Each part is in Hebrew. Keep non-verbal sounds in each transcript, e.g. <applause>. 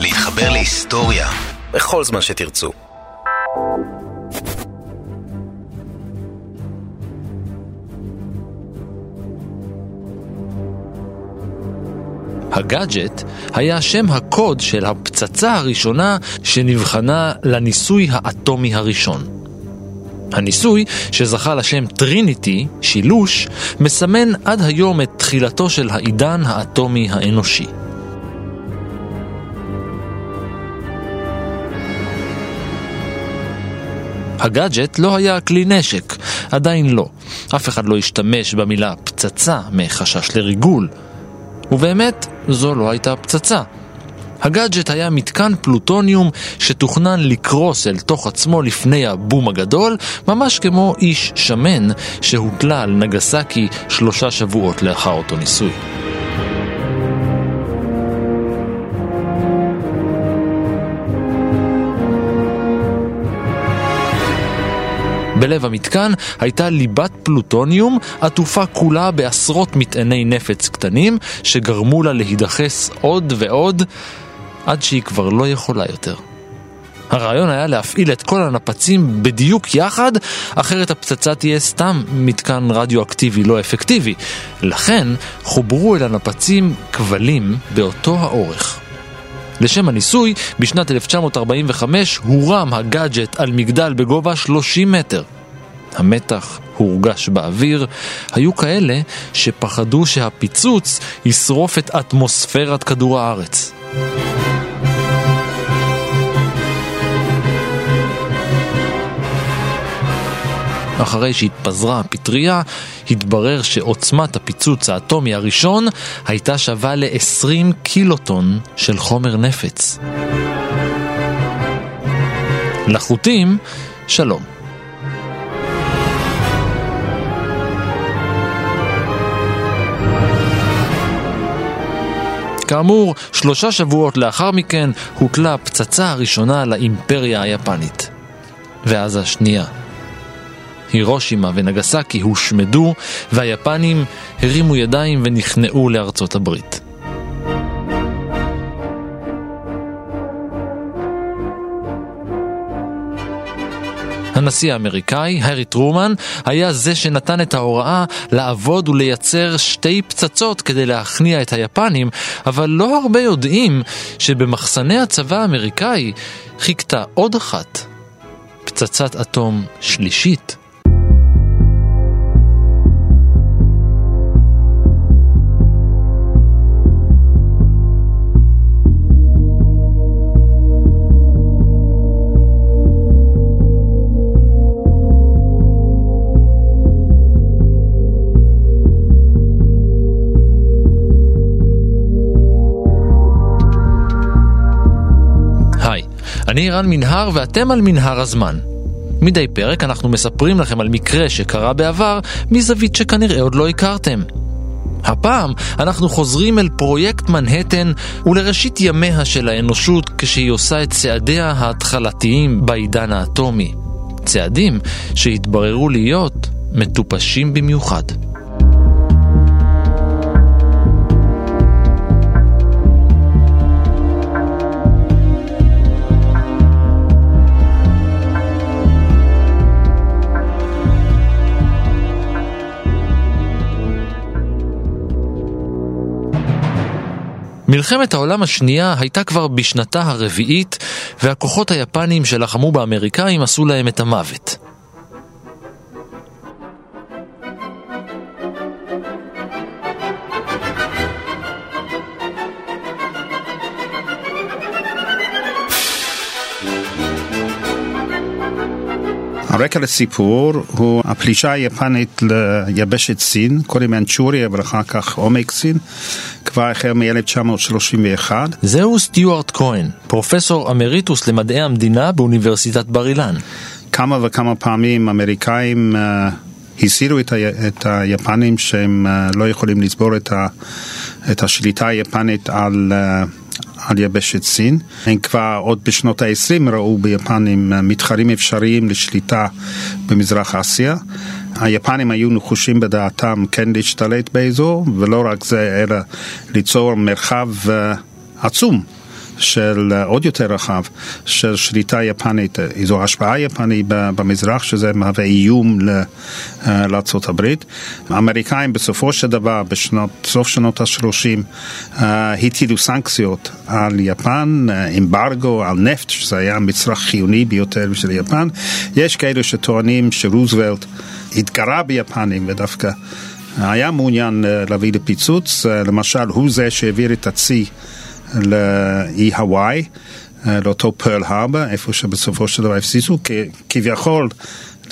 להתחבר להיסטוריה בכל זמן שתרצו. הגאדג'ט היה שם הקוד של הפצצה הראשונה שנבחנה לניסוי האטומי הראשון. הניסוי, שזכה לשם טריניטי, שילוש, מסמן עד היום את תחילתו של העידן האטומי האנושי. הגאדג'ט לא היה כלי נשק, עדיין לא. אף אחד לא השתמש במילה פצצה מחשש לריגול. ובאמת, זו לא הייתה פצצה. הגאדג'ט היה מתקן פלוטוניום שתוכנן לקרוס אל תוך עצמו לפני הבום הגדול, ממש כמו איש שמן שהוטלה על נגסקי שלושה שבועות לאחר אותו ניסוי. בלב המתקן הייתה ליבת פלוטוניום עטופה כולה בעשרות מטעני נפץ קטנים שגרמו לה להידחס עוד ועוד עד שהיא כבר לא יכולה יותר. הרעיון היה להפעיל את כל הנפצים בדיוק יחד, אחרת הפצצה תהיה סתם מתקן רדיואקטיבי לא אפקטיבי. לכן חוברו אל הנפצים כבלים באותו האורך. לשם הניסוי, בשנת 1945 הורם הגאדג'ט על מגדל בגובה 30 מטר. המתח הורגש באוויר, היו כאלה שפחדו שהפיצוץ ישרוף את אטמוספירת כדור הארץ. אחרי שהתפזרה הפטריה, התברר שעוצמת הפיצוץ האטומי הראשון הייתה שווה ל-20 קילוטון של חומר נפץ. לחוטים, שלום. כאמור, שלושה שבועות לאחר מכן הוטלה הפצצה הראשונה לאימפריה היפנית. ואז השנייה. הירושימה ונגסקי הושמדו, והיפנים הרימו ידיים ונכנעו לארצות הברית. הנשיא האמריקאי, הארי טרומן, היה זה שנתן את ההוראה לעבוד ולייצר שתי פצצות כדי להכניע את היפנים, אבל לא הרבה יודעים שבמחסני הצבא האמריקאי חיכתה עוד אחת, פצצת אטום שלישית. אני רן מנהר ואתם על מנהר הזמן. מדי פרק אנחנו מספרים לכם על מקרה שקרה בעבר מזווית שכנראה עוד לא הכרתם. הפעם אנחנו חוזרים אל פרויקט מנהטן ולראשית ימיה של האנושות כשהיא עושה את צעדיה ההתחלתיים בעידן האטומי. צעדים שהתבררו להיות מטופשים במיוחד. מלחמת העולם השנייה הייתה כבר בשנתה הרביעית, והכוחות היפנים שלחמו באמריקאים עשו להם את המוות. הרקע לסיפור הוא הפלישה היפנית ליבשת סין, קודם מנצ'וריה ואחר כך עומק סין, כבר החל מ-1931. זהו סטיוארט כהן, פרופסור אמריטוס למדעי המדינה באוניברסיטת בר אילן. כמה וכמה פעמים אמריקאים uh, הסירו את, ה- את היפנים שהם uh, לא יכולים לסבור את, ה- את השליטה היפנית על... Uh, על יבשת סין. הם כבר עוד בשנות ה-20 ראו ביפנים מתחרים אפשריים לשליטה במזרח אסיה. היפנים היו נחושים בדעתם כן להשתלט באזור, ולא רק זה, אלא ליצור מרחב עצום של עוד יותר רחב של שליטה יפנית, איזו השפעה יפנית במזרח, שזה מהווה איום לארצות הברית. האמריקאים בסופו של דבר, בסוף שנות ה-30, הטילו סנקציות על יפן, אמברגו על נפט, שזה היה מצרך חיוני ביותר של יפן. יש כאלו שטוענים שרוזוולט התגרה ביפנים ודווקא היה מעוניין להביא לפיצוץ, למשל הוא זה שהעביר את הצי לאי הוואי, לאותו פרל הרבה, איפה שבסופו של דבר הפסיסו, כביכול,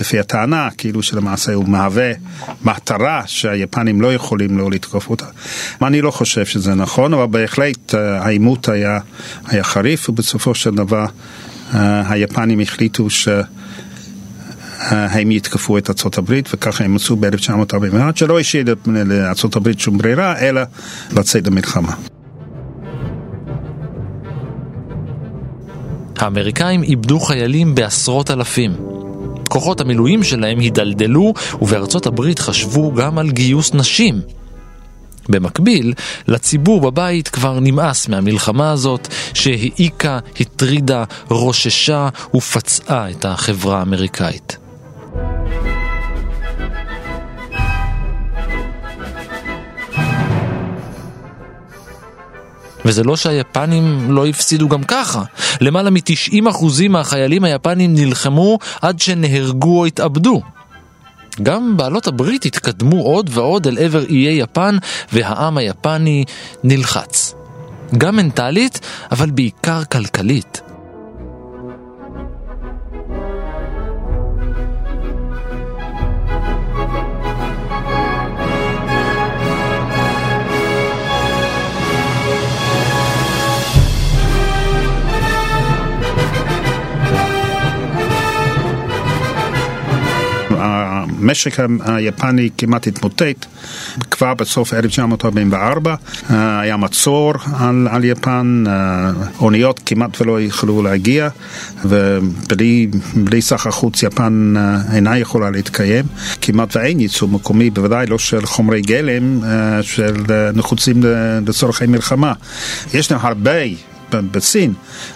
לפי הטענה, כאילו שלמעשה הוא מהווה מטרה שהיפנים לא יכולים לא לתקוף אותה. אני לא חושב שזה נכון, אבל בהחלט העימות היה, היה חריף, ובסופו של דבר היפנים החליטו ש... הם יתקפו את ארצות הברית, וככה הם עשו ב-1941, שלא השאיר לארצות הברית שום ברירה, אלא לצאת למלחמה. האמריקאים איבדו חיילים בעשרות אלפים. כוחות המילואים שלהם הידלדלו, ובארצות הברית חשבו גם על גיוס נשים. במקביל, לציבור בבית כבר נמאס מהמלחמה הזאת, שהעיקה, הטרידה, רוששה ופצעה את החברה האמריקאית. וזה לא שהיפנים לא הפסידו גם ככה. למעלה מ-90% מהחיילים היפנים נלחמו עד שנהרגו או התאבדו. גם בעלות הברית התקדמו עוד ועוד אל עבר איי יפן, והעם היפני נלחץ. גם מנטלית, אבל בעיקר כלכלית. המשק היפני כמעט התמוטט כבר בסוף 1944, היה מצור על, על יפן, אוניות כמעט ולא יכלו להגיע, ובלי סחר חוץ יפן אינה יכולה להתקיים. כמעט ואין ייצור מקומי, בוודאי לא של חומרי גלם של נחוצים לצורכי מלחמה. יש לנו הרבה בסין,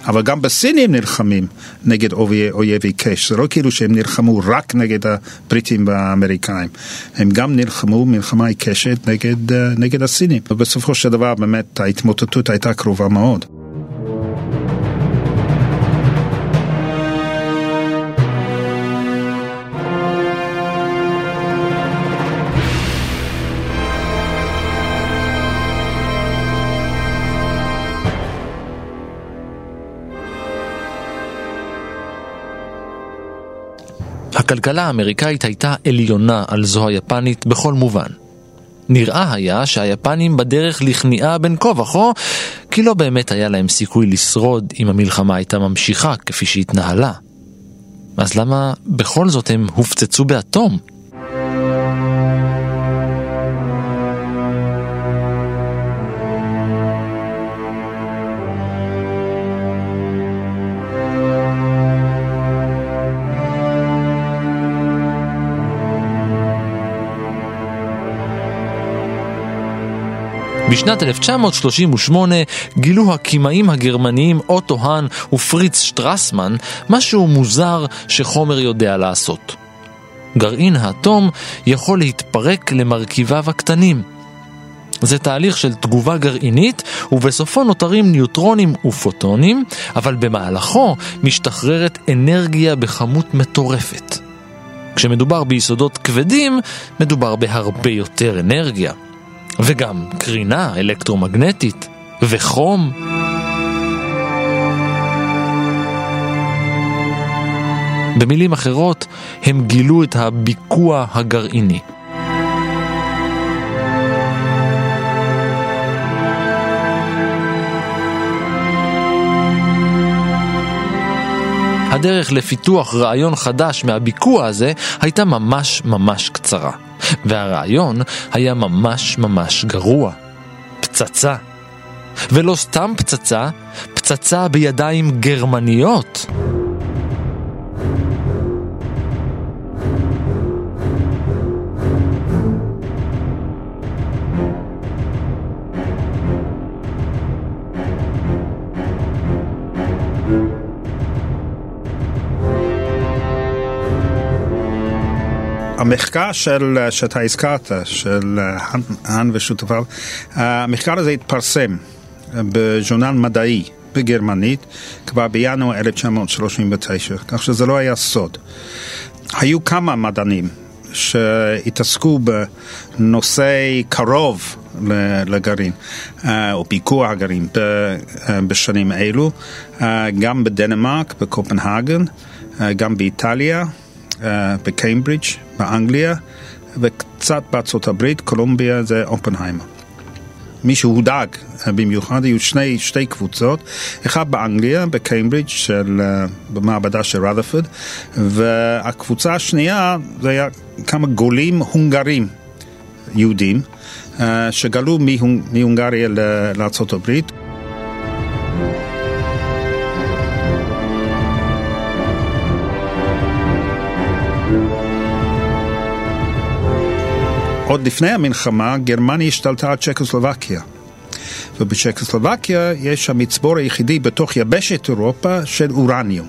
אבל גם בסינים נלחמים נגד אויבי קש. זה לא כאילו שהם נלחמו רק נגד הבריטים והאמריקאים, הם גם נלחמו מלחמה עיקשת נגד, נגד הסינים. ובסופו של דבר באמת ההתמוטטות הייתה קרובה מאוד. הכלכלה האמריקאית הייתה עליונה על זו היפנית בכל מובן. נראה היה שהיפנים בדרך לכניעה בין כה וכה, כי לא באמת היה להם סיכוי לשרוד אם המלחמה הייתה ממשיכה כפי שהתנהלה. אז למה בכל זאת הם הופצצו באטום? בשנת 1938 גילו הקימאים הגרמניים אוטו האן ופריץ שטרסמן משהו מוזר שחומר יודע לעשות. גרעין האטום יכול להתפרק למרכיביו הקטנים. זה תהליך של תגובה גרעינית, ובסופו נותרים ניוטרונים ופוטונים, אבל במהלכו משתחררת אנרגיה בכמות מטורפת. כשמדובר ביסודות כבדים, מדובר בהרבה יותר אנרגיה. וגם קרינה אלקטרומגנטית וחום. במילים אחרות, הם גילו את הביקוע הגרעיני. הדרך לפיתוח רעיון חדש מהביקוע הזה הייתה ממש ממש קצרה. והרעיון היה ממש ממש גרוע. פצצה. ולא סתם פצצה, פצצה בידיים גרמניות. המחקר של, שאתה הזכרת, של האן ושותפיו, המחקר הזה התפרסם בז'ורנל מדעי בגרמנית כבר בינואר 1939, כך שזה לא היה סוד. היו כמה מדענים שהתעסקו בנושא קרוב לגרעין, אה, או פיקוח הגרעין אה, בשנים אלו, אה, גם בדנמרק, בקופנהגן, גם באיטליה, בקיימברידג', באנגליה, וקצת בארצות הברית, קולומביה זה אופנהיימר. מי שהודאג במיוחד, היו שני, שתי קבוצות, אחד באנגליה, בקיימברידג', של, במעבדה של רת'רפורד, והקבוצה השנייה זה היה כמה גולים הונגרים יהודים, שגלו מהונגריה לארה"ב. עוד לפני המלחמה, גרמניה השתלטה על צ'קוסלובקיה. ובצ'קוסלובקיה יש המצבור היחידי בתוך יבשת אירופה של אורניום.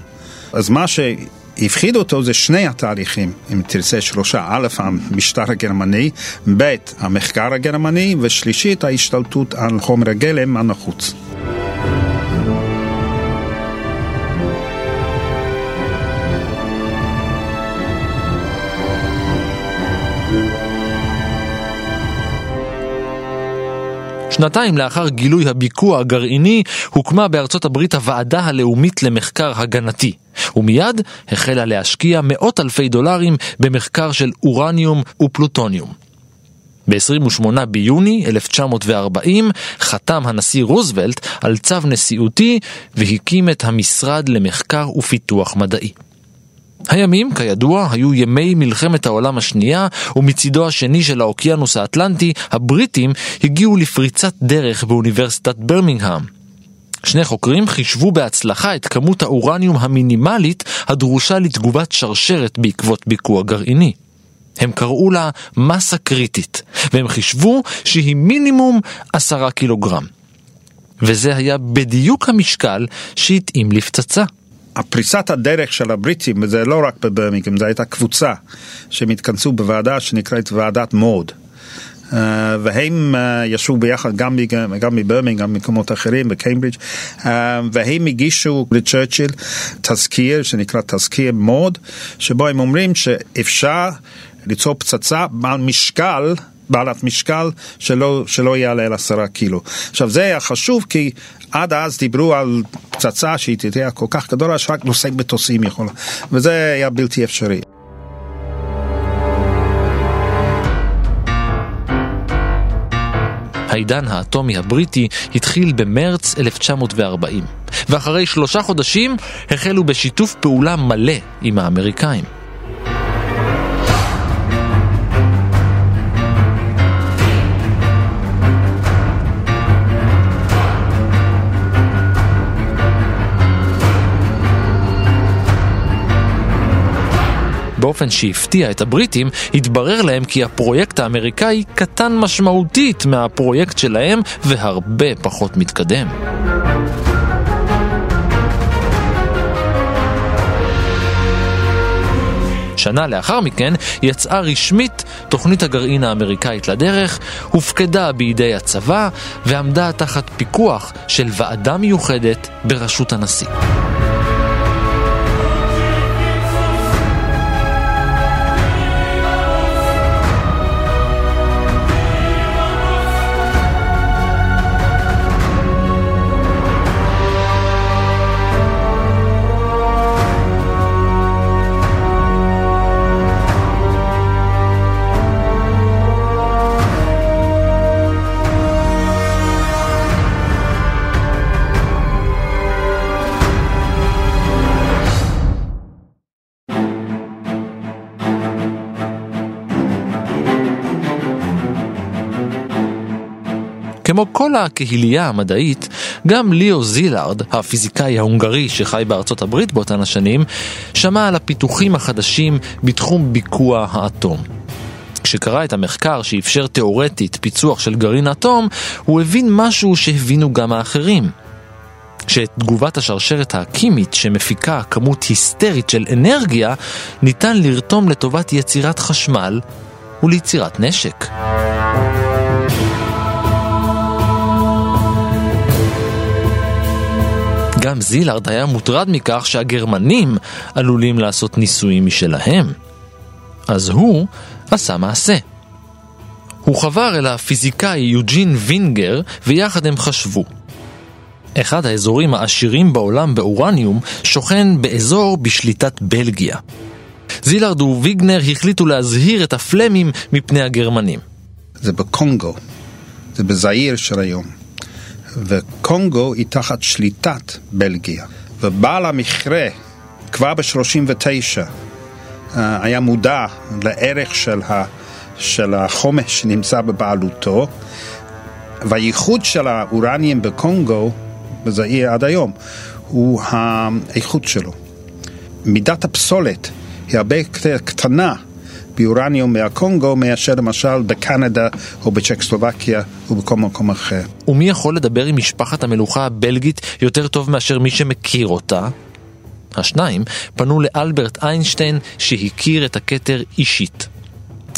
אז מה שהפחיד אותו זה שני התהליכים, אם תרצה שלושה, א', המשטר הגרמני, ב', המחקר הגרמני, ושלישית, ההשתלטות על חומר הגלם הנחוץ. שנתיים לאחר גילוי הביקוע הגרעיני, הוקמה בארצות הברית הוועדה הלאומית למחקר הגנתי, ומיד החלה להשקיע מאות אלפי דולרים במחקר של אורניום ופלוטוניום. ב-28 ביוני 1940 חתם הנשיא רוזוולט על צו נשיאותי והקים את המשרד למחקר ופיתוח מדעי. הימים, כידוע, היו ימי מלחמת העולם השנייה, ומצידו השני של האוקיינוס האטלנטי, הבריטים הגיעו לפריצת דרך באוניברסיטת ברמינגהם. שני חוקרים חישבו בהצלחה את כמות האורניום המינימלית הדרושה לתגובת שרשרת בעקבות ביקוע גרעיני. הם קראו לה מסה קריטית, והם חישבו שהיא מינימום עשרה קילוגרם. וזה היה בדיוק המשקל שהתאים לפצצה. הפריסת הדרך של הבריטים, וזה לא רק בברמינגהם, זו הייתה קבוצה שהם התכנסו בוועדה שנקראת ועדת מוד. Uh, והם uh, ישבו ביחד גם, גם מברמינג, גם במקומות אחרים, בקיימברידג', uh, והם הגישו לצ'רצ'יל תזכיר שנקרא תזכיר מוד, שבו הם אומרים שאפשר ליצור פצצה בעל משקל בעלת משקל שלא, שלא יעלה על עשרה קילו. עכשיו זה היה חשוב כי עד אז דיברו על פצצה שהיא תהיה כל כך גדולה שרק נושא מטוסים יכול, וזה היה בלתי אפשרי. העידן האטומי הבריטי התחיל במרץ 1940, ואחרי שלושה חודשים החלו בשיתוף פעולה מלא עם האמריקאים. באופן שהפתיע את הבריטים, התברר להם כי הפרויקט האמריקאי קטן משמעותית מהפרויקט שלהם והרבה פחות מתקדם. שנה לאחר מכן יצאה רשמית תוכנית הגרעין האמריקאית לדרך, הופקדה בידי הצבא ועמדה תחת פיקוח של ועדה מיוחדת בראשות הנשיא. כמו כל הקהילייה המדעית, גם ליאו זילארד, הפיזיקאי ההונגרי שחי בארצות הברית באותן השנים, שמע על הפיתוחים החדשים בתחום ביקוע האטום. כשקרא את המחקר שאפשר תאורטית פיצוח של גרעין אטום, הוא הבין משהו שהבינו גם האחרים. כשאת תגובת השרשרת הקימית שמפיקה כמות היסטרית של אנרגיה ניתן לרתום לטובת יצירת חשמל וליצירת נשק. גם זילארד היה מוטרד מכך שהגרמנים עלולים לעשות ניסויים משלהם. אז הוא עשה מעשה. הוא חבר אל הפיזיקאי יוג'ין וינגר ויחד הם חשבו. אחד האזורים העשירים בעולם באורניום שוכן באזור בשליטת בלגיה. זילארד וויגנר החליטו להזהיר את הפלמים מפני הגרמנים. זה בקונגו, זה בזעיר של היום. וקונגו היא תחת שליטת בלגיה. ובעל המכרה, כבר ב-39, אה, היה מודע לערך של, ה, של החומש שנמצא בבעלותו, והייחוד של האורניום בקונגו, וזה יהיה עד היום, הוא האיכות שלו. מידת הפסולת היא הרבה יותר קטנה ביורניום מהקונגו מאשר למשל בקנדה או בצ'קסלובקיה או בכל מקום אחר. ומי יכול לדבר עם משפחת המלוכה הבלגית יותר טוב מאשר מי שמכיר אותה? השניים פנו לאלברט איינשטיין שהכיר את הכתר אישית.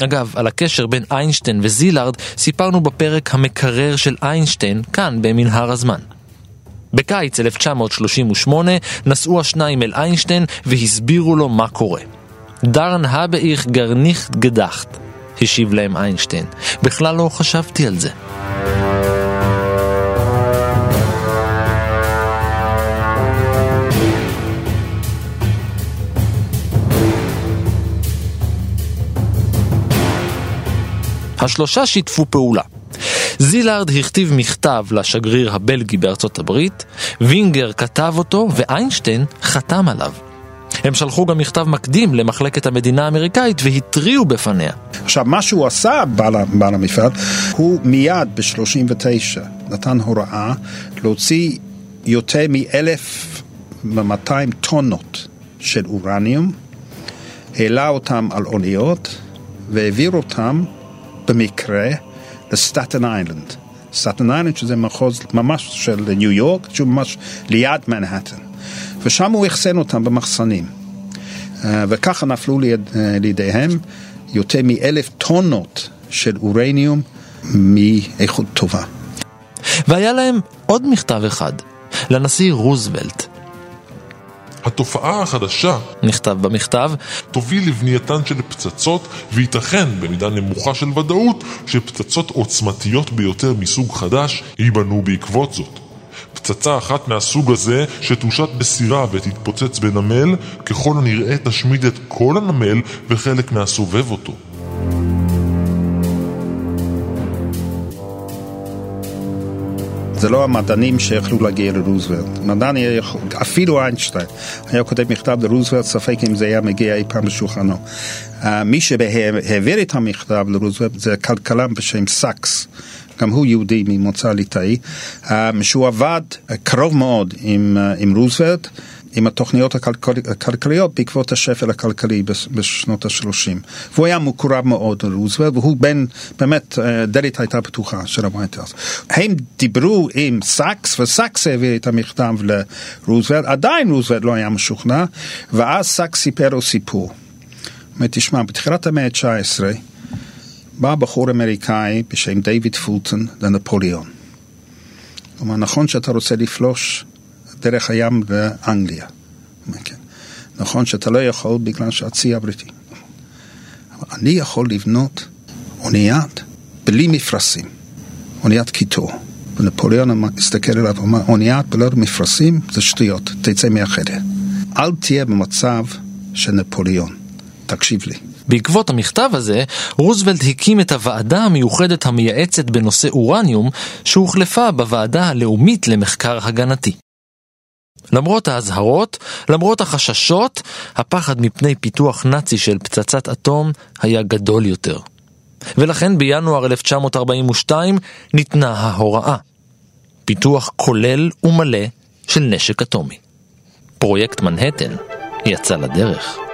אגב, על הקשר בין איינשטיין וזילארד סיפרנו בפרק המקרר של איינשטיין, כאן במנהר הזמן. בקיץ 1938 נסעו השניים אל איינשטיין והסבירו לו מה קורה. דרן habe ich gar nicht השיב להם איינשטיין. בכלל לא חשבתי על זה. השלושה שיתפו פעולה. זילארד הכתיב מכתב לשגריר הבלגי בארצות הברית, וינגר כתב אותו ואיינשטיין חתם עליו. הם שלחו גם מכתב מקדים למחלקת המדינה האמריקאית והתריעו בפניה. עכשיו, מה שהוא עשה, בעל, בעל המפעל, הוא מיד ב-39 נתן הוראה להוציא יותר מ-1,200 טונות של אורניום, העלה אותם על אוניות והעביר אותם במקרה לסטטן איילנד. סטטן איילנד שזה מחוז ממש של ניו יורק, שהוא ממש ליד מנהטן. ושם הוא אחסן אותם במחסנים. אה, וככה נפלו ליד, אה, לידיהם יותר מאלף טונות של אורניום מאיכות טובה. והיה להם עוד מכתב אחד, לנשיא רוזוולט. התופעה החדשה, נכתב במכתב, תוביל לבנייתן של פצצות, וייתכן, במידה נמוכה של ודאות, שפצצות עוצמתיות ביותר מסוג חדש ייבנו בעקבות זאת. פצצה אחת מהסוג הזה שתושת בסירה ותתפוצץ בנמל, ככל הנראה תשמיד את כל הנמל וחלק מהסובב אותו. זה לא המדענים שיכלו להגיע לרוזוולט. מדען היה יכול, אפילו איינשטיין היה כותב מכתב לרוזוולט, ספק אם זה היה מגיע אי פעם לשולחנו. Uh, מי שהעביר את המכתב לרוזוולט זה כלכלן בשם סאקס. גם הוא יהודי ממוצא ליטאי, uh, שהוא עבד קרוב מאוד עם, uh, עם רוזוולט. עם התוכניות הכלכליות בעקבות השפל הכלכלי בשנות ה-30. והוא היה מקורב מאוד לרוזוולט, והוא בין, באמת, אה, דלת הייתה פתוחה של ה White. הם דיברו עם סאקס, וסאקס העביר את המכתב לרוזוולט, עדיין רוזוולט לא היה משוכנע, ואז סאקס סיפר לו סיפור. אומר, תשמע, בתחילת המאה ה-19 בא בחור אמריקאי בשם דיוויד פולטון לנפוליאון. אומר, נכון שאתה רוצה לפלוש דרך הים באנגליה. כן. נכון שאתה לא יכול בגלל שהצי הבריטי. אבל אני יכול לבנות אוניית בלי מפרשים, אוניית קיטור. ונפוליאון הסתכל עליו ואמר, אוניית בלא מפרשים זה שטויות, תצא מהחדר. אל תהיה במצב של נפוליאון, תקשיב לי. בעקבות המכתב הזה, רוזוולט הקים את הוועדה המיוחדת המייעצת בנושא אורניום, שהוחלפה בוועדה הלאומית למחקר הגנתי. למרות האזהרות, למרות החששות, הפחד מפני פיתוח נאצי של פצצת אטום היה גדול יותר. ולכן בינואר 1942 ניתנה ההוראה. פיתוח כולל ומלא של נשק אטומי. פרויקט מנהטן יצא לדרך.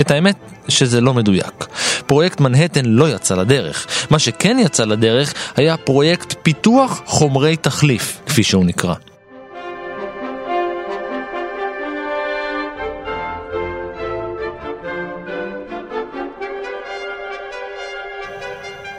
את האמת שזה לא מדויק. פרויקט מנהטן לא יצא לדרך. מה שכן יצא לדרך היה פרויקט פיתוח חומרי תחליף, כפי שהוא נקרא.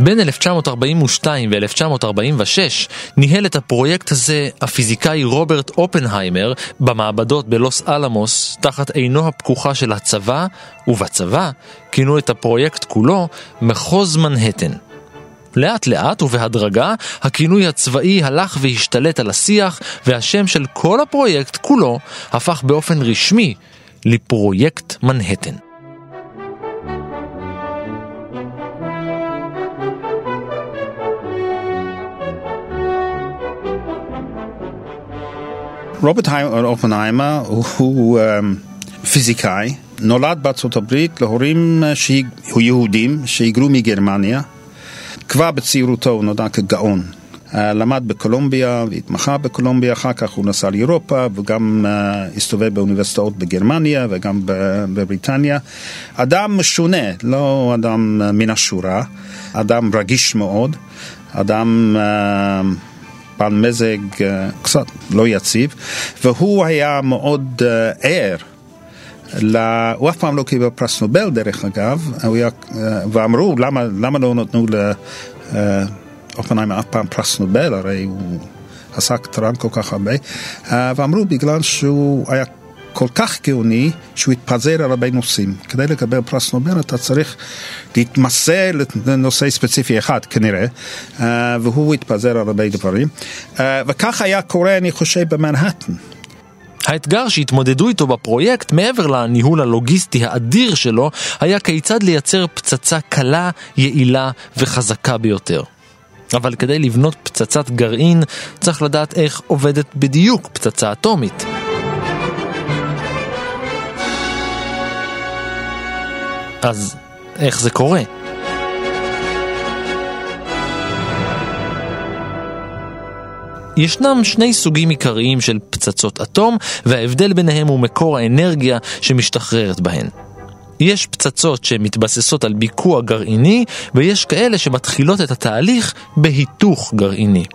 בין 1942 ו-1946 ניהל את הפרויקט הזה הפיזיקאי רוברט אופנהיימר במעבדות בלוס אלמוס תחת עינו הפקוחה של הצבא, ובצבא כינו את הפרויקט כולו מחוז מנהטן. לאט לאט ובהדרגה הכינוי הצבאי הלך והשתלט על השיח והשם של כל הפרויקט כולו הפך באופן רשמי לפרויקט מנהטן. רוברט אופנהיימר הוא פיזיקאי, נולד בארצות הברית להורים יהודים שהיגרו מגרמניה. כבר בצעירותו הוא נודע כגאון. למד בקולומביה והתמחה בקולומביה, אחר כך הוא נסע לאירופה וגם הסתובב באוניברסיטאות בגרמניה וגם בבריטניה. אדם משונה, לא אדם מן השורה, אדם רגיש מאוד, אדם בעל מזג קצת לא יציב, והוא היה מאוד ער. לה... הוא אף פעם לא קיבל פרס נובל דרך אגב, היה... ואמרו למה, למה לא נתנו לאופנהיימר אף פעם פרס נובל, הרי הוא עסק, תרם כל כך הרבה, ואמרו בגלל שהוא היה כל כך גאוני שהוא התפזר על הרבה נושאים. כדי לקבל פרס נובל אתה צריך להתמסר לנושא ספציפי אחד כנראה, והוא התפזר על הרבה דברים. וכך היה קורה אני חושב במנהטן. האתגר שהתמודדו איתו בפרויקט, מעבר לניהול הלוגיסטי האדיר שלו, היה כיצד לייצר פצצה קלה, יעילה וחזקה ביותר. אבל כדי לבנות פצצת גרעין, צריך לדעת איך עובדת בדיוק פצצה אטומית. אז איך זה קורה? ישנם שני סוגים עיקריים של פצצות אטום, וההבדל ביניהם הוא מקור האנרגיה שמשתחררת בהן. יש פצצות שמתבססות על ביקוע גרעיני, ויש כאלה שמתחילות את התהליך בהיתוך גרעיני.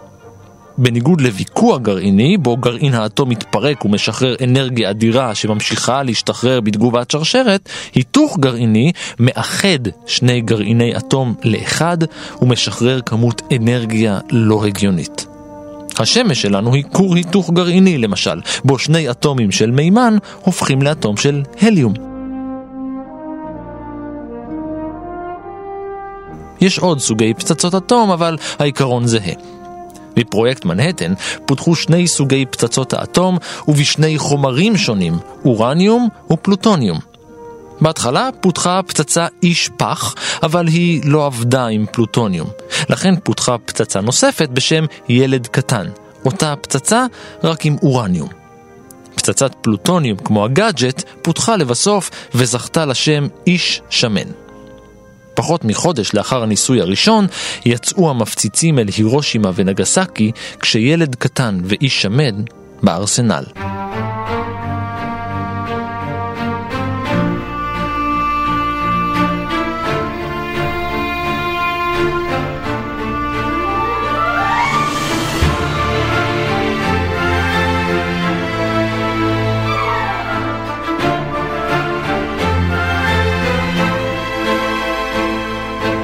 בניגוד לביקוע גרעיני, בו גרעין האטום מתפרק ומשחרר אנרגיה אדירה שממשיכה להשתחרר בתגובת שרשרת, היתוך גרעיני מאחד שני גרעיני אטום לאחד ומשחרר כמות אנרגיה לא הגיונית. השמש שלנו היא כור היתוך גרעיני למשל, בו שני אטומים של מימן הופכים לאטום של הליום. יש עוד סוגי פצצות אטום, אבל העיקרון זהה. בפרויקט מנהטן פותחו שני סוגי פצצות האטום ובשני חומרים שונים, אורניום ופלוטוניום. בהתחלה פותחה פצצה איש פח, אבל היא לא עבדה עם פלוטוניום. לכן פותחה פצצה נוספת בשם ילד קטן. אותה פצצה רק עם אורניום. פצצת פלוטוניום כמו הגאדג'ט פותחה לבסוף וזכתה לשם איש שמן. פחות מחודש לאחר הניסוי הראשון, יצאו המפציצים אל הירושימה ונגסקי כשילד קטן ואיש שמן בארסנל.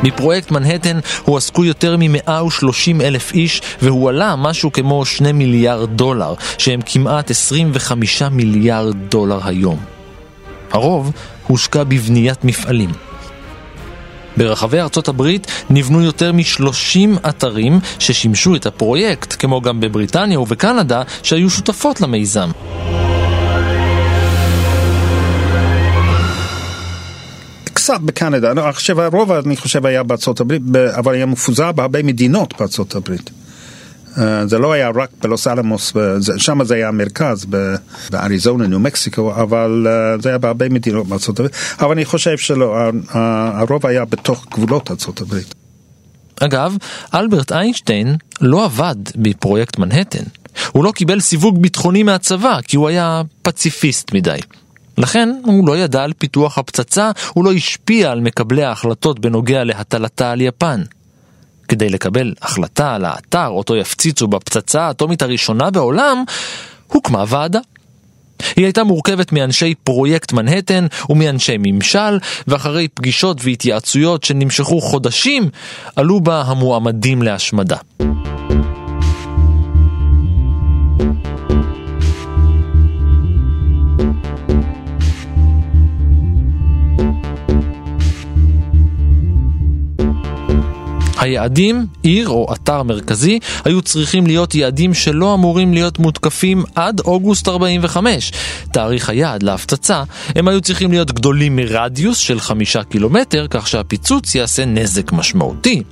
בפרויקט מנהטן הועסקו יותר מ-130 אלף איש והוא עלה משהו כמו 2 מיליארד דולר, שהם כמעט 25 מיליארד דולר היום. הרוב הושקע בבניית מפעלים. ברחבי ארצות הברית נבנו יותר מ-30 אתרים ששימשו את הפרויקט, כמו גם בבריטניה ובקנדה, שהיו שותפות למיזם. קצת בקנדה, לא, עכשיו הרוב אני חושב היה בארצות הברית, אבל היה מפוזר בהרבה מדינות בארצות הברית. אה, זה לא היה רק בלוס אלמוס, שם זה היה המרכז, באריזונה, ניו מקסיקו, אבל אה, זה היה בהרבה מדינות בארצות הברית. אבל אני חושב שלא, הרוב היה בתוך גבולות ארצות הברית. אגב, אלברט איינשטיין לא עבד בפרויקט מנהטן. הוא לא קיבל סיווג ביטחוני מהצבא, כי הוא היה פציפיסט מדי. לכן הוא לא ידע על פיתוח הפצצה, הוא לא השפיע על מקבלי ההחלטות בנוגע להטלתה על יפן. כדי לקבל החלטה על האתר אותו יפציצו בפצצה האטומית הראשונה בעולם, הוקמה ועדה. היא הייתה מורכבת מאנשי פרויקט מנהטן ומאנשי ממשל, ואחרי פגישות והתייעצויות שנמשכו חודשים, עלו בה המועמדים להשמדה. היעדים, עיר או אתר מרכזי, היו צריכים להיות יעדים שלא אמורים להיות מותקפים עד אוגוסט 45. תאריך היעד להפצצה, הם היו צריכים להיות גדולים מרדיוס של חמישה קילומטר, כך שהפיצוץ יעשה נזק משמעותי.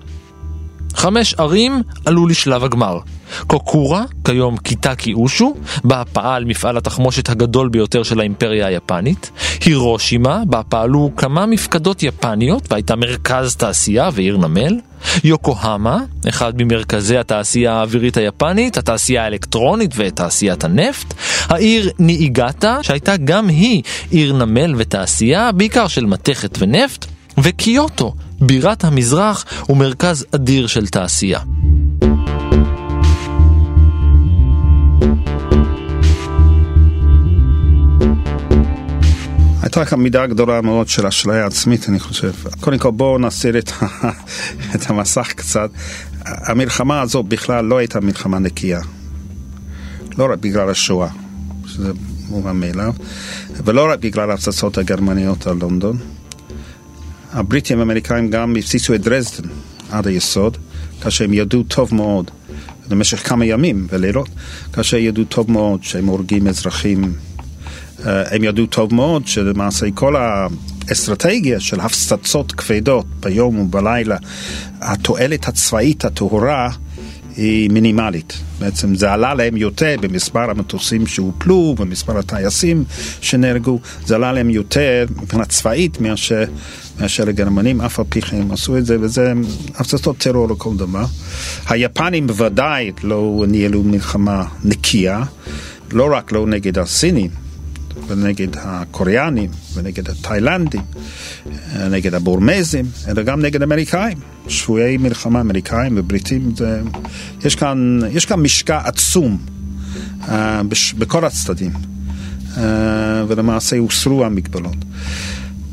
חמש ערים עלו לשלב הגמר. קוקורה, כיום קיטקי אושו, בה פעל מפעל התחמושת הגדול ביותר של האימפריה היפנית. הירושימה, בה פעלו כמה מפקדות יפניות והייתה מרכז תעשייה ועיר נמל. יוקוהמה, אחד ממרכזי התעשייה האווירית היפנית, התעשייה האלקטרונית ותעשיית הנפט. העיר ניאיגטה, שהייתה גם היא עיר נמל ותעשייה, בעיקר של מתכת ונפט. וקיוטו, בירת המזרח ומרכז אדיר של תעשייה. הייתה כאן מידה גדולה מאוד של אשליה עצמית, אני חושב. קודם כל בואו נסיר את, <laughs> את המסך קצת. המלחמה הזו בכלל לא הייתה מלחמה נקייה. לא רק בגלל השואה, שזה מובן מאליו, ולא רק בגלל ההפצצות הגרמניות על לונדון. הבריטים האמריקאים גם הפציצו את דרזדן עד היסוד, כאשר הם ידעו טוב מאוד, במשך כמה ימים ולילות, כאשר ידעו טוב מאוד שהם הורגים אזרחים. אה, הם ידעו טוב מאוד שלמעשה כל האסטרטגיה של הפצצות כבדות ביום ובלילה, התועלת הצבאית הטהורה היא מינימלית. בעצם זה עלה להם יותר במספר המטוסים שהופלו, במספר הטייסים שנהרגו, זה עלה להם יותר מבחינה צבאית מאשר מאשר הגרמנים, אף על פי כן הם עשו את זה, וזה הפצצות טרור לכל דבר. היפנים בוודאי לא ניהלו מלחמה נקייה, לא רק לא נגד הסינים, ונגד הקוריאנים, ונגד התאילנדים, נגד הבורמזים, אלא גם נגד אמריקאים. שבויי מלחמה אמריקאים ובריטים, זה, יש, כאן, יש כאן משקע עצום uh, בש, בכל הצדדים, uh, ולמעשה הוסרו המגבלות.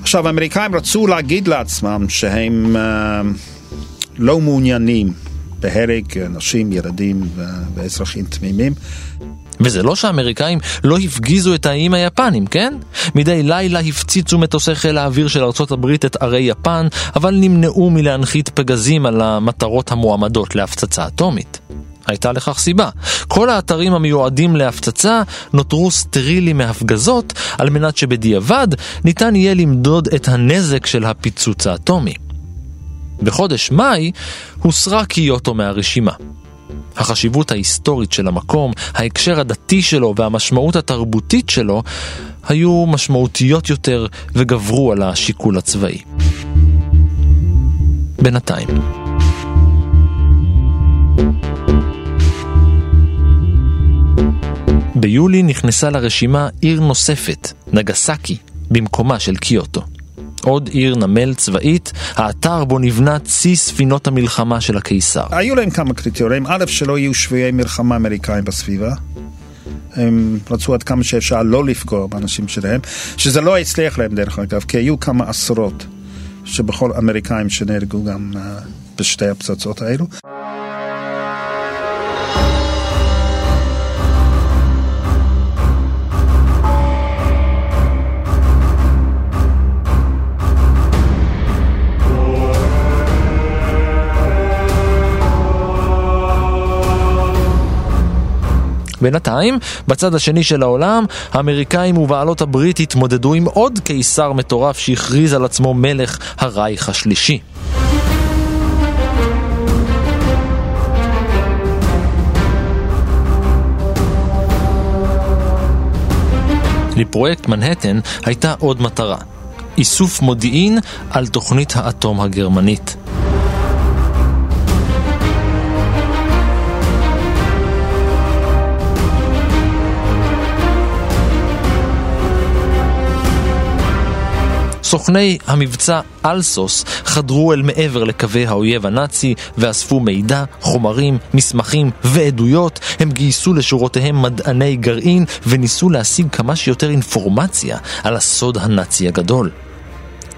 עכשיו, האמריקאים רצו להגיד לעצמם שהם uh, לא מעוניינים בהרג נשים, ילדים ואזרחים תמימים. וזה לא שהאמריקאים לא הפגיזו את האיים היפנים, כן? מדי לילה הפציצו מטוסי חיל האוויר של ארצות הברית את ערי יפן, אבל נמנעו מלהנחית פגזים על המטרות המועמדות להפצצה אטומית. הייתה לכך סיבה. כל האתרים המיועדים להפצצה נותרו סטרילים מהפגזות, על מנת שבדיעבד ניתן יהיה למדוד את הנזק של הפיצוץ האטומי. בחודש מאי הוסרה קיוטו מהרשימה. החשיבות ההיסטורית של המקום, ההקשר הדתי שלו והמשמעות התרבותית שלו היו משמעותיות יותר וגברו על השיקול הצבאי. בינתיים. ביולי נכנסה לרשימה עיר נוספת, נגסקי, במקומה של קיוטו. עוד עיר נמל צבאית, האתר בו נבנה צי ספינות המלחמה של הקיסר. היו להם כמה קריטריונים, א', שלא יהיו שבויי מלחמה אמריקאים בסביבה. הם רצו עד כמה שאפשר לא לפגוע באנשים שלהם, שזה לא הצליח להם דרך אגב, כי היו כמה עשרות שבכל אמריקאים שנהרגו גם uh, בשתי הפצצות האלו. בינתיים, בצד השני של העולם, האמריקאים ובעלות הברית התמודדו עם עוד קיסר מטורף שהכריז על עצמו מלך הרייך השלישי. לפרויקט מנהטן הייתה עוד מטרה, איסוף מודיעין על תוכנית האטום הגרמנית. סוכני המבצע אלסוס חדרו אל מעבר לקווי האויב הנאצי ואספו מידע, חומרים, מסמכים ועדויות. הם גייסו לשורותיהם מדעני גרעין וניסו להשיג כמה שיותר אינפורמציה על הסוד הנאצי הגדול.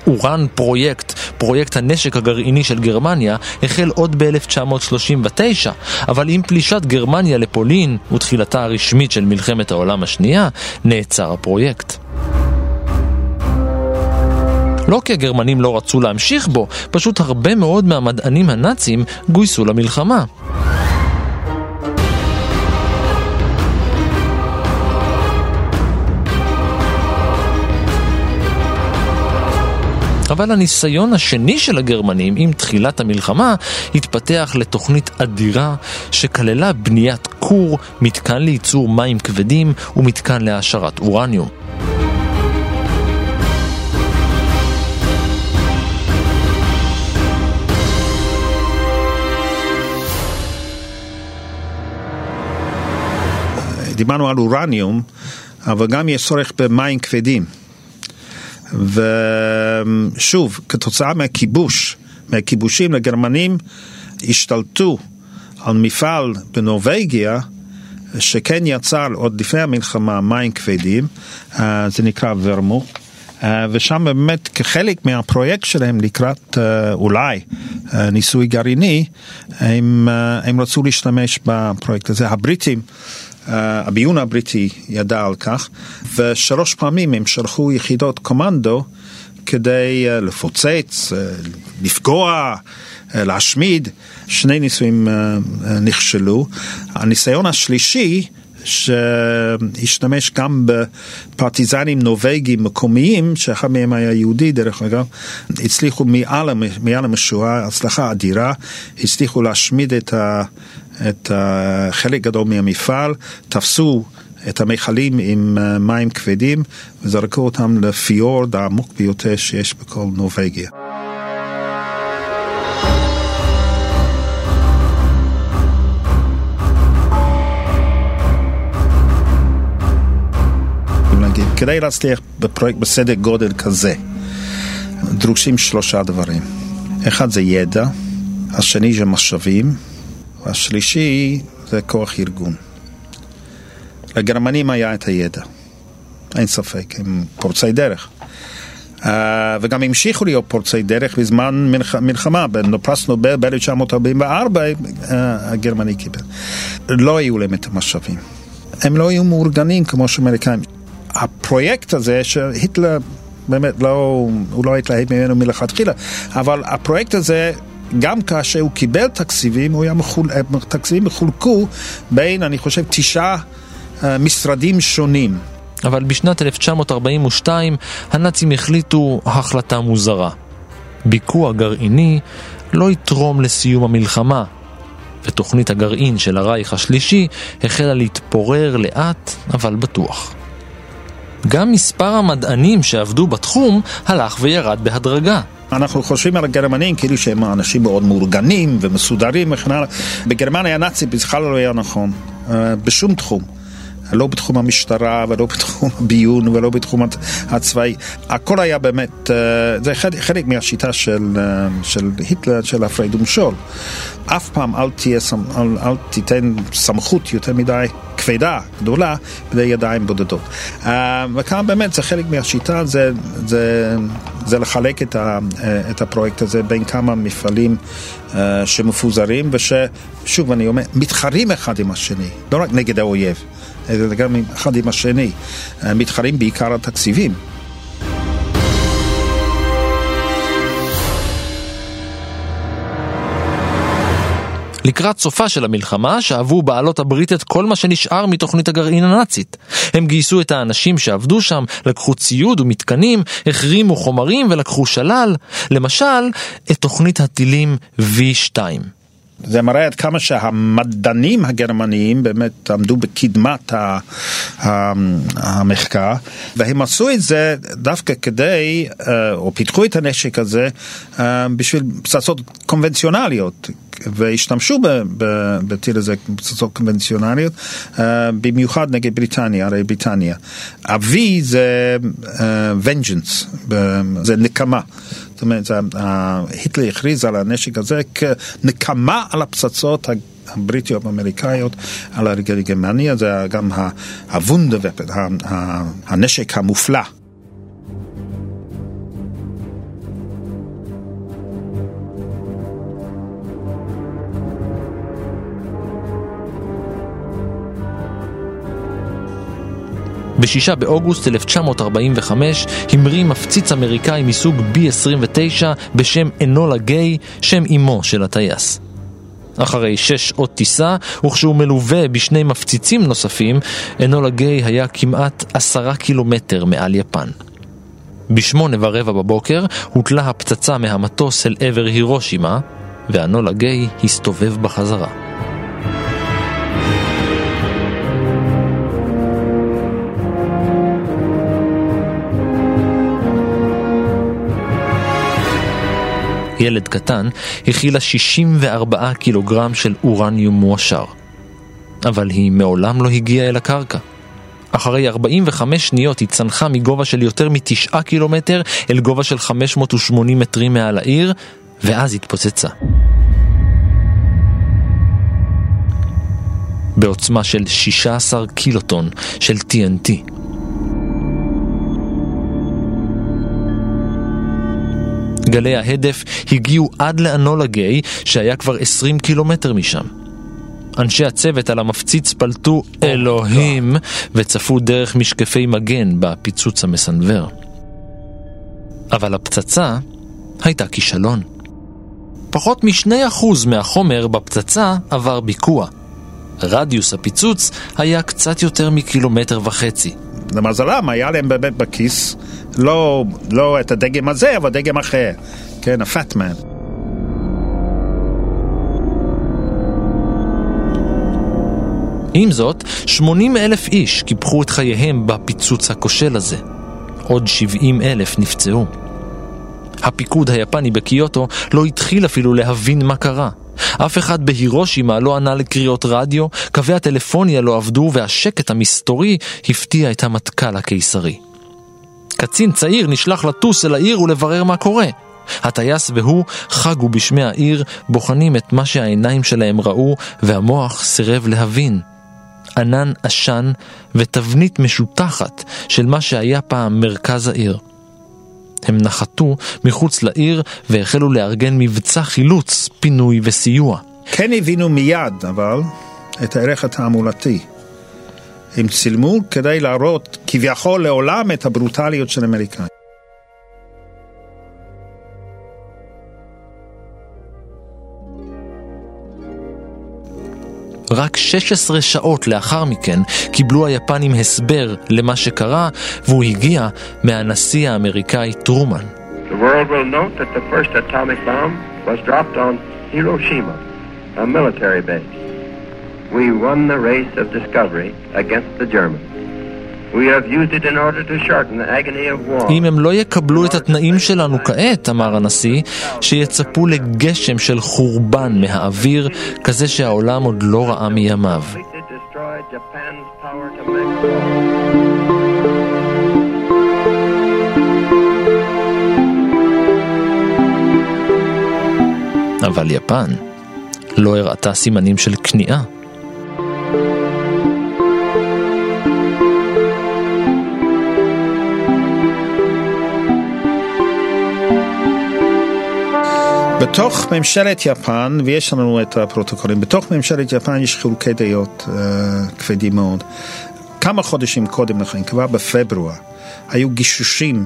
אורן פרויקט, פרויקט הנשק הגרעיני של גרמניה, החל עוד ב-1939, אבל עם פלישת גרמניה לפולין ותחילתה הרשמית של מלחמת העולם השנייה, נעצר הפרויקט. לא כי הגרמנים לא רצו להמשיך בו, פשוט הרבה מאוד מהמדענים הנאצים גויסו למלחמה. אבל הניסיון השני של הגרמנים עם תחילת המלחמה התפתח לתוכנית אדירה שכללה בניית כור, מתקן לייצור מים כבדים ומתקן להעשרת אורניום. דיברנו על אורניום, אבל גם יש צורך במים כבדים. ושוב, כתוצאה מהכיבוש, מהכיבושים, הגרמנים השתלטו על מפעל בנורבגיה, שכן יצר עוד לפני המלחמה מים כבדים, אה, זה נקרא ורמו. אה, ושם באמת כחלק מהפרויקט שלהם לקראת אה, אולי ניסוי גרעיני, הם, הם רצו להשתמש בפרויקט הזה. הבריטים הביון הבריטי ידע על כך, ושלוש פעמים הם שלחו יחידות קומנדו כדי אה, לפוצץ, אה, לפגוע, אה, להשמיד. שני ניסויים נכשלו. הניסיון השלישי, שהשתמש גם בפרטיזנים נורבגים מקומיים, שאחד מהם היה יהודי דרך אגב, הצליחו מעל, המשואה, הצלחה אדירה, הצליחו להשמיד את. את חלק גדול מהמפעל, תפסו את המכלים עם אה, מים כבדים וזרקו אותם לפיורד העמוק ביותר שיש בכל נורבגיה. כדי להצליח בפרויקט בסדר גודל כזה, דרושים שלושה דברים. אחד זה ידע, השני זה משאבים, והשלישי זה כוח ארגון. לגרמנים היה את הידע, אין ספק, הם פורצי דרך. Uh, וגם המשיכו להיות פורצי דרך בזמן מלחמה, בפרס נובל ב-1944 uh, הגרמני קיבל. לא היו להם את המשאבים. הם לא היו מאורגנים כמו שאמריקאים. הפרויקט הזה שהיטלר באמת לא, הוא לא התלהב ממנו מלכתחילה, אבל הפרויקט הזה גם כאשר הוא קיבל תקציבים, הוא היה מחול... תקציבים מחולקו בין, אני חושב, תשעה אה, משרדים שונים. אבל בשנת 1942 הנאצים החליטו החלטה מוזרה. ביקוע גרעיני לא יתרום לסיום המלחמה, ותוכנית הגרעין של הרייך השלישי החלה להתפורר לאט אבל בטוח. גם מספר המדענים שעבדו בתחום הלך וירד בהדרגה. אנחנו חושבים על הגרמנים כאילו שהם אנשים מאוד מאורגנים ומסודרים וכן הלאה. בגרמניה הנאצית בכלל לא היה נכון, אה, בשום תחום. לא בתחום המשטרה ולא בתחום הביון ולא בתחום הצבאי. הכל היה באמת, אה, זה חלק מהשיטה של, אה, של היטלר, של הפרד ומשול. אף פעם אל, תהיה, אל, אל תיתן סמכות יותר מדי כבדה, גדולה, בידי ידיים בודדות. אה, וכאן באמת זה חלק מהשיטה, זה, זה, זה לחלק את, ה, את הפרויקט הזה בין כמה מפעלים שמפוזרים וששוב אני אומר, מתחרים אחד עם השני, לא רק נגד האויב. אלא גם אחד עם השני, מתחרים בעיקר התקציבים. לקראת סופה של המלחמה שאבו בעלות הברית את כל מה שנשאר מתוכנית הגרעין הנאצית. הם גייסו את האנשים שעבדו שם, לקחו ציוד ומתקנים, החרימו חומרים ולקחו שלל, למשל, את תוכנית הטילים V2. זה מראה עד כמה שהמדענים הגרמניים באמת עמדו בקדמת המחקר, והם עשו את זה דווקא כדי, אה, או פיתחו את הנשק הזה אה, בשביל פצצות קונבנציונליות. והשתמשו בטיל הזה פצצות קונבנציונליות, אה, במיוחד נגד בריטניה, הרי בריטניה. אבי זה vengeance, זה נקמה. זאת אומרת, היטלר הכריז על הנשק הזה כנקמה על הפצצות הבריטיות האמריקאיות על גרמניה, זה גם הוונדוופן, הנשק המופלא. ב-6 באוגוסט 1945 המריא מפציץ אמריקאי מסוג B-29 בשם אנולה גיי, שם אמו של הטייס. אחרי שש שעות טיסה, וכשהוא מלווה בשני מפציצים נוספים, אנולה גיי היה כמעט עשרה קילומטר מעל יפן. בשמונה ורבע בבוקר הוטלה הפצצה מהמטוס אל עבר הירושימה, ואנולה גיי הסתובב בחזרה. ילד קטן, הכילה 64 קילוגרם של אורניום מועשר. אבל היא מעולם לא הגיעה אל הקרקע. אחרי 45 שניות היא צנחה מגובה של יותר מ-9 קילומטר אל גובה של 580 מטרים מעל העיר, ואז התפוצצה. בעוצמה של 16 קילוטון של TNT. גלי ההדף הגיעו עד לאנולה גיי, שהיה כבר 20 קילומטר משם. אנשי הצוות על המפציץ פלטו אלוהים וצפו דרך משקפי מגן בפיצוץ המסנוור. אבל הפצצה הייתה כישלון. פחות מ-2% מהחומר בפצצה עבר ביקוע. רדיוס הפיצוץ היה קצת יותר מקילומטר וחצי. למזלם היה להם באמת בכיס לא, לא את הדגם הזה, אבל דגם אחר, כן, הפאטמן. עם זאת, 80 אלף איש קיפחו את חייהם בפיצוץ הכושל הזה. עוד 70 אלף נפצעו. הפיקוד היפני בקיוטו לא התחיל אפילו להבין מה קרה. אף אחד בהירושימה לא ענה לקריאות רדיו, קווי הטלפוניה לא עבדו והשקט המסתורי הפתיע את המטכ"ל הקיסרי. קצין צעיר נשלח לטוס אל העיר ולברר מה קורה. הטייס והוא חגו בשמי העיר, בוחנים את מה שהעיניים שלהם ראו, והמוח סירב להבין. ענן עשן ותבנית משותחת של מה שהיה פעם מרכז העיר. הם נחתו מחוץ לעיר והחלו לארגן מבצע חילוץ, פינוי וסיוע. כן הבינו מיד, אבל, את הערך התעמולתי. הם צילמו כדי להראות כביכול לעולם את הברוטליות של האמריקאים. רק 16 שעות לאחר מכן קיבלו היפנים הסבר למה שקרה, והוא הגיע מהנשיא האמריקאי טרומן. The world will note that the first atomic bomb was dropped on Hiroshima, a military base. We won the race of discovery against the Germans. אם הם לא יקבלו את התנאים שלנו כעת, אמר הנשיא, שיצפו לגשם של חורבן מהאוויר, כזה שהעולם עוד לא ראה מימיו. אבל יפן לא הראתה סימנים של כניעה. בתוך ממשלת יפן, ויש לנו את הפרוטוקולים, בתוך ממשלת יפן יש חילוקי דעות uh, כבדים מאוד. כמה חודשים קודם לכן, כבר בפברואר, היו גישושים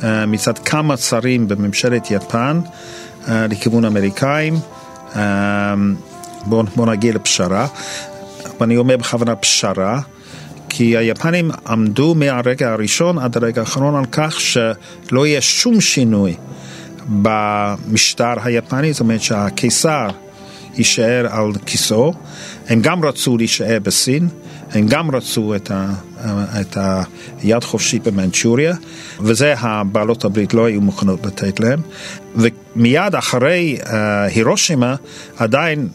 uh, מצד כמה שרים בממשלת יפן uh, לכיוון האמריקאים. Uh, בואו בוא נגיע לפשרה, ואני אומר בכוונה פשרה. כי היפנים עמדו מהרגע הראשון עד הרגע האחרון על כך שלא יהיה שום שינוי במשטר היפני, זאת אומרת שהקיסר יישאר על כיסאו. הם גם רצו להישאר בסין, הם גם רצו את, ה, את היד חופשית במנצ'וריה, וזה הבעלות הברית לא היו מוכנות לתת להם. ומיד אחרי uh, הירושימה עדיין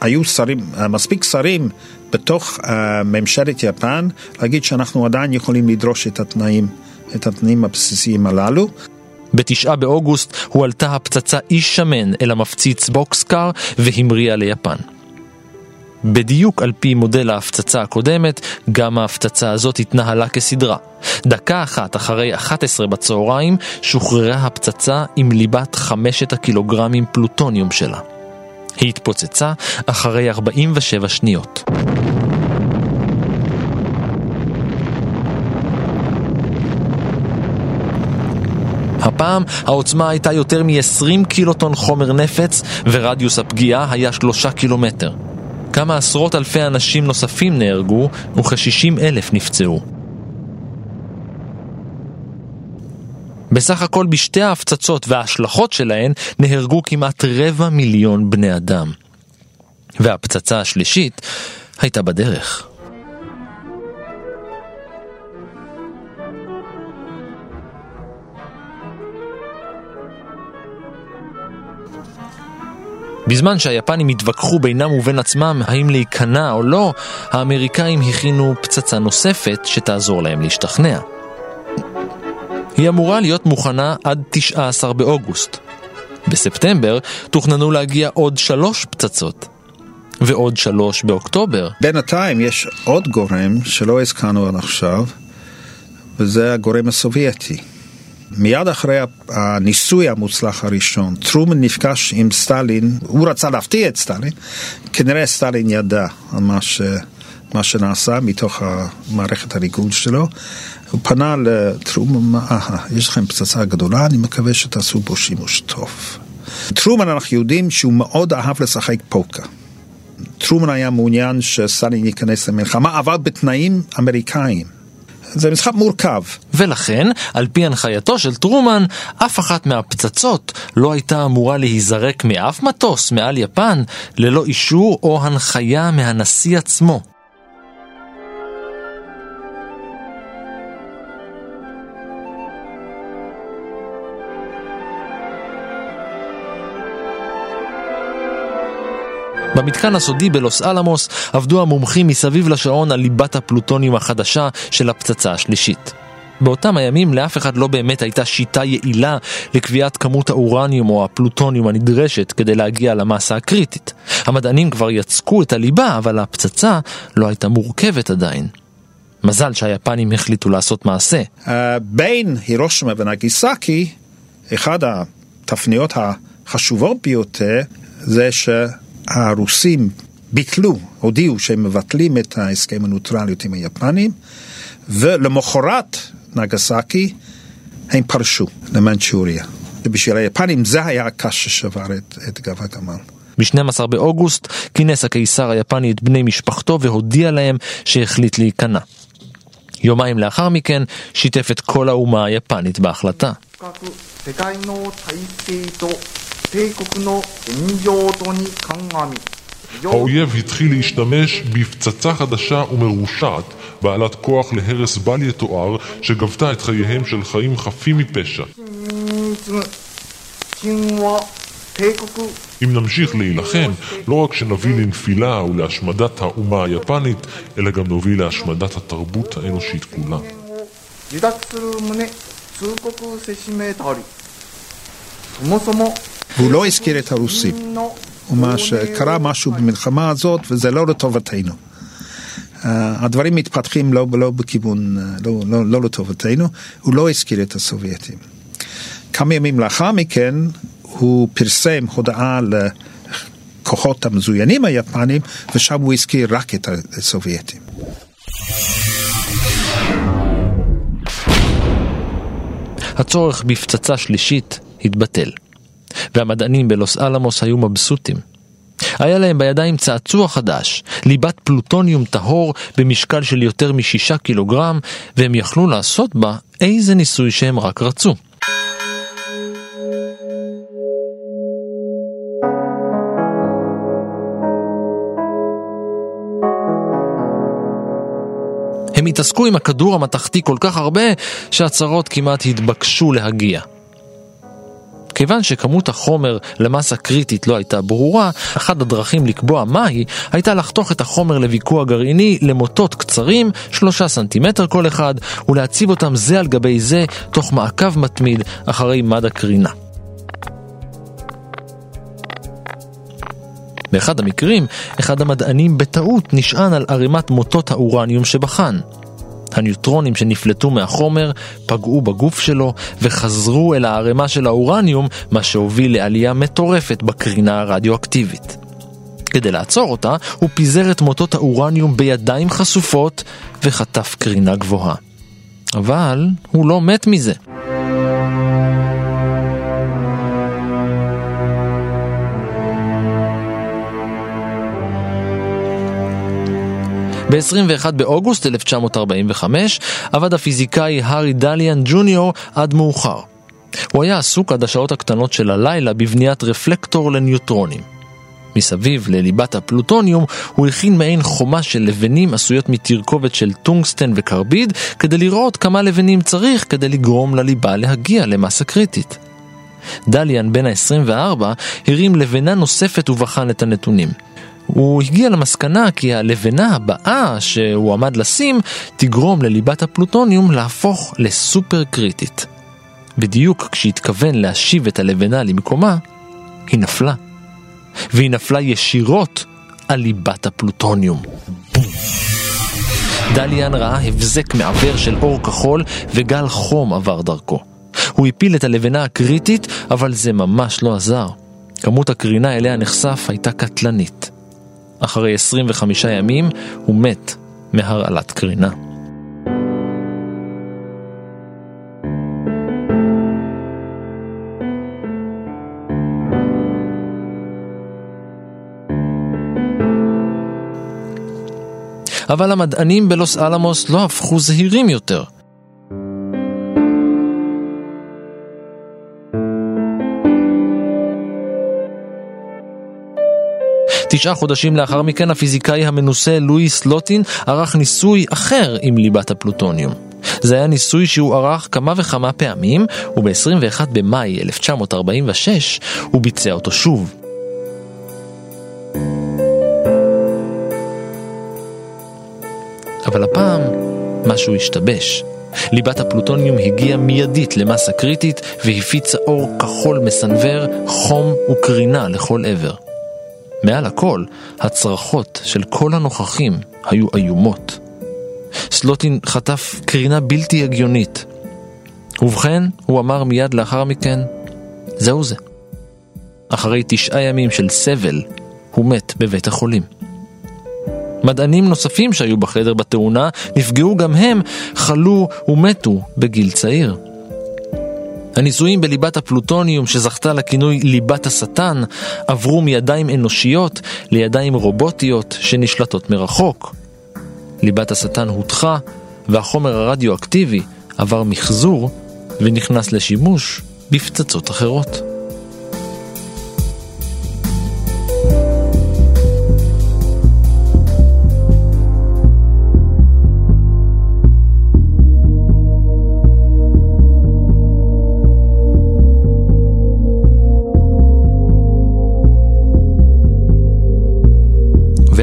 היו שרים, uh, מספיק שרים בתוך uh, ממשלת יפן להגיד שאנחנו עדיין יכולים לדרוש את התנאים, את התנאים הבסיסיים הללו. בתשעה באוגוסט הועלתה הפצצה איש שמן אל המפציץ בוקסקר והמריאה ליפן. בדיוק על פי מודל ההפצצה הקודמת, גם ההפצצה הזאת התנהלה כסדרה. דקה אחת אחרי 11 בצהריים שוחררה הפצצה עם ליבת חמשת הקילוגרמים פלוטוניום שלה. היא התפוצצה אחרי 47 שניות. הפעם העוצמה הייתה יותר מ-20 קילוטון חומר נפץ ורדיוס הפגיעה היה שלושה קילומטר. כמה עשרות אלפי אנשים נוספים נהרגו וכ-60 אלף נפצעו. בסך הכל בשתי ההפצצות וההשלכות שלהן נהרגו כמעט רבע מיליון בני אדם. והפצצה השלישית הייתה בדרך. בזמן שהיפנים התווכחו בינם ובין עצמם האם להיכנע או לא, האמריקאים הכינו פצצה נוספת שתעזור להם להשתכנע. היא אמורה להיות מוכנה עד 19 באוגוסט. בספטמבר תוכננו להגיע עוד שלוש פצצות. ועוד שלוש באוקטובר. בינתיים יש עוד גורם שלא הזכרנו עד עכשיו, וזה הגורם הסובייטי. מיד אחרי הניסוי המוצלח הראשון, טרומן נפגש עם סטלין, הוא רצה להפתיע את סטלין, כנראה סטלין ידע על מה, ש, מה שנעשה מתוך מערכת הריגול שלו. הוא פנה לטרומן, אה, יש לכם פצצה גדולה, אני מקווה שתעשו בו שימוש טוב. טרומן אנחנו יודעים שהוא מאוד אהב לשחק פוקר. טרומן היה מעוניין שסטלין ייכנס למלחמה, אבל בתנאים אמריקאים. זה משחק מורכב. ולכן, על פי הנחייתו של טרומן, אף אחת מהפצצות לא הייתה אמורה להיזרק מאף מטוס מעל יפן ללא אישור או הנחיה מהנשיא עצמו. במתקן הסודי בלוס אלמוס עבדו המומחים מסביב לשעון על ליבת הפלוטוניום החדשה של הפצצה השלישית. באותם הימים לאף אחד לא באמת הייתה שיטה יעילה לקביעת כמות האורניום או הפלוטוניום הנדרשת כדי להגיע למסה הקריטית. המדענים כבר יצקו את הליבה, אבל הפצצה לא הייתה מורכבת עדיין. מזל שהיפנים החליטו לעשות מעשה. Uh, בין הירושמה ונגיסקי, אחד התפניות החשובות ביותר זה ש... הרוסים ביטלו, הודיעו שהם מבטלים את ההסכם הנוטרליות עם היפנים, ולמחרת נגסקי הם פרשו למנצ'וריה. ובשביל היפנים זה היה הקש ששבר את, את גב הגמל. ב-12 באוגוסט כינס הקיסר היפני את בני משפחתו והודיע להם שהחליט להיכנע. יומיים לאחר מכן שיתף את כל האומה היפנית בהחלטה. 帝国の現状とに鑑み האויב התחיל להשתמש בפצצה חדשה ומרושעת, בעלת כוח להרס בל יתואר, שגבתה את חייהם של חיים חפים מפשע. אם נמשיך להילחם, לא רק שנביא לנפילה ולהשמדת האומה היפנית, אלא גם נוביל להשמדת התרבות האנושית כולה. והוא לא הזכיר את הרוסים. אומר שקרה משהו במלחמה הזאת וזה לא לטובתנו. Uh, הדברים מתפתחים לא, לא בכיוון, uh, לא, לא, לא לטובתנו, הוא לא הזכיר את הסובייטים. כמה ימים לאחר מכן הוא פרסם הודעה לכוחות המזוינים היפנים, ושם הוא הזכיר רק את הסובייטים. הצורך בפצצה שלישית התבטל. והמדענים בלוס אלמוס היו מבסוטים. היה להם בידיים צעצוע חדש, ליבת פלוטוניום טהור במשקל של יותר משישה קילוגרם, והם יכלו לעשות בה איזה ניסוי שהם רק רצו. הם התעסקו עם הכדור המתכתי כל כך הרבה, שהצהרות כמעט התבקשו להגיע. כיוון שכמות החומר למסה קריטית לא הייתה ברורה, אחת הדרכים לקבוע מהי, הייתה לחתוך את החומר לוויכוח גרעיני למוטות קצרים, שלושה סנטימטר כל אחד, ולהציב אותם זה על גבי זה, תוך מעקב מתמיד אחרי מד הקרינה. באחד המקרים, אחד המדענים בטעות נשען על ערימת מוטות האורניום שבחן. הניוטרונים שנפלטו מהחומר פגעו בגוף שלו וחזרו אל הערימה של האורניום, מה שהוביל לעלייה מטורפת בקרינה הרדיואקטיבית. כדי לעצור אותה, הוא פיזר את מוטות האורניום בידיים חשופות וחטף קרינה גבוהה. אבל הוא לא מת מזה. ב-21 באוגוסט 1945 עבד הפיזיקאי הארי דליאן ג'וניור עד מאוחר. הוא היה עסוק עד השעות הקטנות של הלילה בבניית רפלקטור לניוטרונים. מסביב לליבת הפלוטוניום הוא הכין מעין חומה של לבנים עשויות מתרכובת של טונגסטן וקרביד כדי לראות כמה לבנים צריך כדי לגרום לליבה להגיע למסה קריטית. דליאן בן ה-24 הרים לבנה נוספת ובחן את הנתונים. הוא הגיע למסקנה כי הלבנה הבאה שהוא עמד לשים תגרום לליבת הפלוטוניום להפוך לסופר קריטית. בדיוק כשהתכוון להשיב את הלבנה למקומה, היא נפלה. והיא נפלה ישירות על ליבת הפלוטוניום. דליאן ראה הבזק מעוור של אור כחול וגל חום עבר דרכו. הוא הפיל את הלבנה הקריטית, אבל זה ממש לא עזר. כמות הקרינה אליה נחשף הייתה קטלנית. אחרי 25 ימים הוא מת מהרעלת קרינה. אבל המדענים בלוס אלמוס לא הפכו זהירים יותר. תשעה חודשים לאחר מכן הפיזיקאי המנוסה לואיס לוטין ערך ניסוי אחר עם ליבת הפלוטוניום. זה היה ניסוי שהוא ערך כמה וכמה פעמים, וב-21 במאי 1946 הוא ביצע אותו שוב. אבל הפעם משהו השתבש. ליבת הפלוטוניום הגיעה מיידית למסה קריטית והפיצה אור כחול מסנוור, חום וקרינה לכל עבר. מעל הכל, הצרחות של כל הנוכחים היו איומות. סלוטין חטף קרינה בלתי הגיונית. ובכן, הוא אמר מיד לאחר מכן, זהו זה. אחרי תשעה ימים של סבל, הוא מת בבית החולים. מדענים נוספים שהיו בחדר בתאונה נפגעו גם הם, חלו ומתו בגיל צעיר. הניסויים בליבת הפלוטוניום שזכתה לכינוי ליבת השטן עברו מידיים אנושיות לידיים רובוטיות שנשלטות מרחוק. ליבת השטן הודחה והחומר הרדיואקטיבי עבר מחזור ונכנס לשימוש בפצצות אחרות.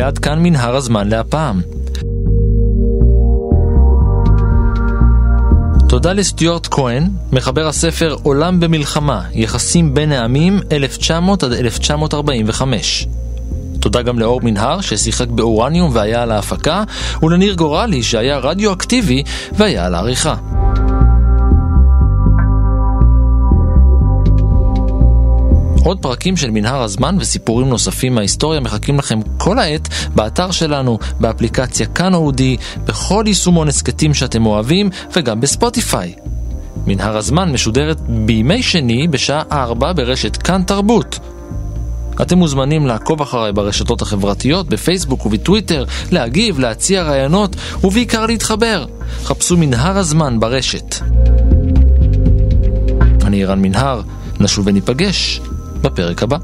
ועד כאן מנהר הזמן להפעם. תודה לסטיוארט כהן, מחבר הספר עולם במלחמה, יחסים בין העמים 1900 עד 1945. תודה גם לאור מנהר ששיחק באורניום והיה על ההפקה, ולניר גורלי שהיה רדיואקטיבי והיה על העריכה. עוד פרקים של מנהר הזמן וסיפורים נוספים מההיסטוריה מחכים לכם כל העת באתר שלנו, באפליקציה כאן אודי, בכל יישומון הסכתים שאתם אוהבים וגם בספוטיפיי. מנהר הזמן משודרת בימי שני בשעה 4 ברשת כאן תרבות. אתם מוזמנים לעקוב אחריי ברשתות החברתיות, בפייסבוק ובטוויטר, להגיב, להציע רעיונות ובעיקר להתחבר. חפשו מנהר הזמן ברשת. אני רן מנהר, נשוב וניפגש בפרק הבא.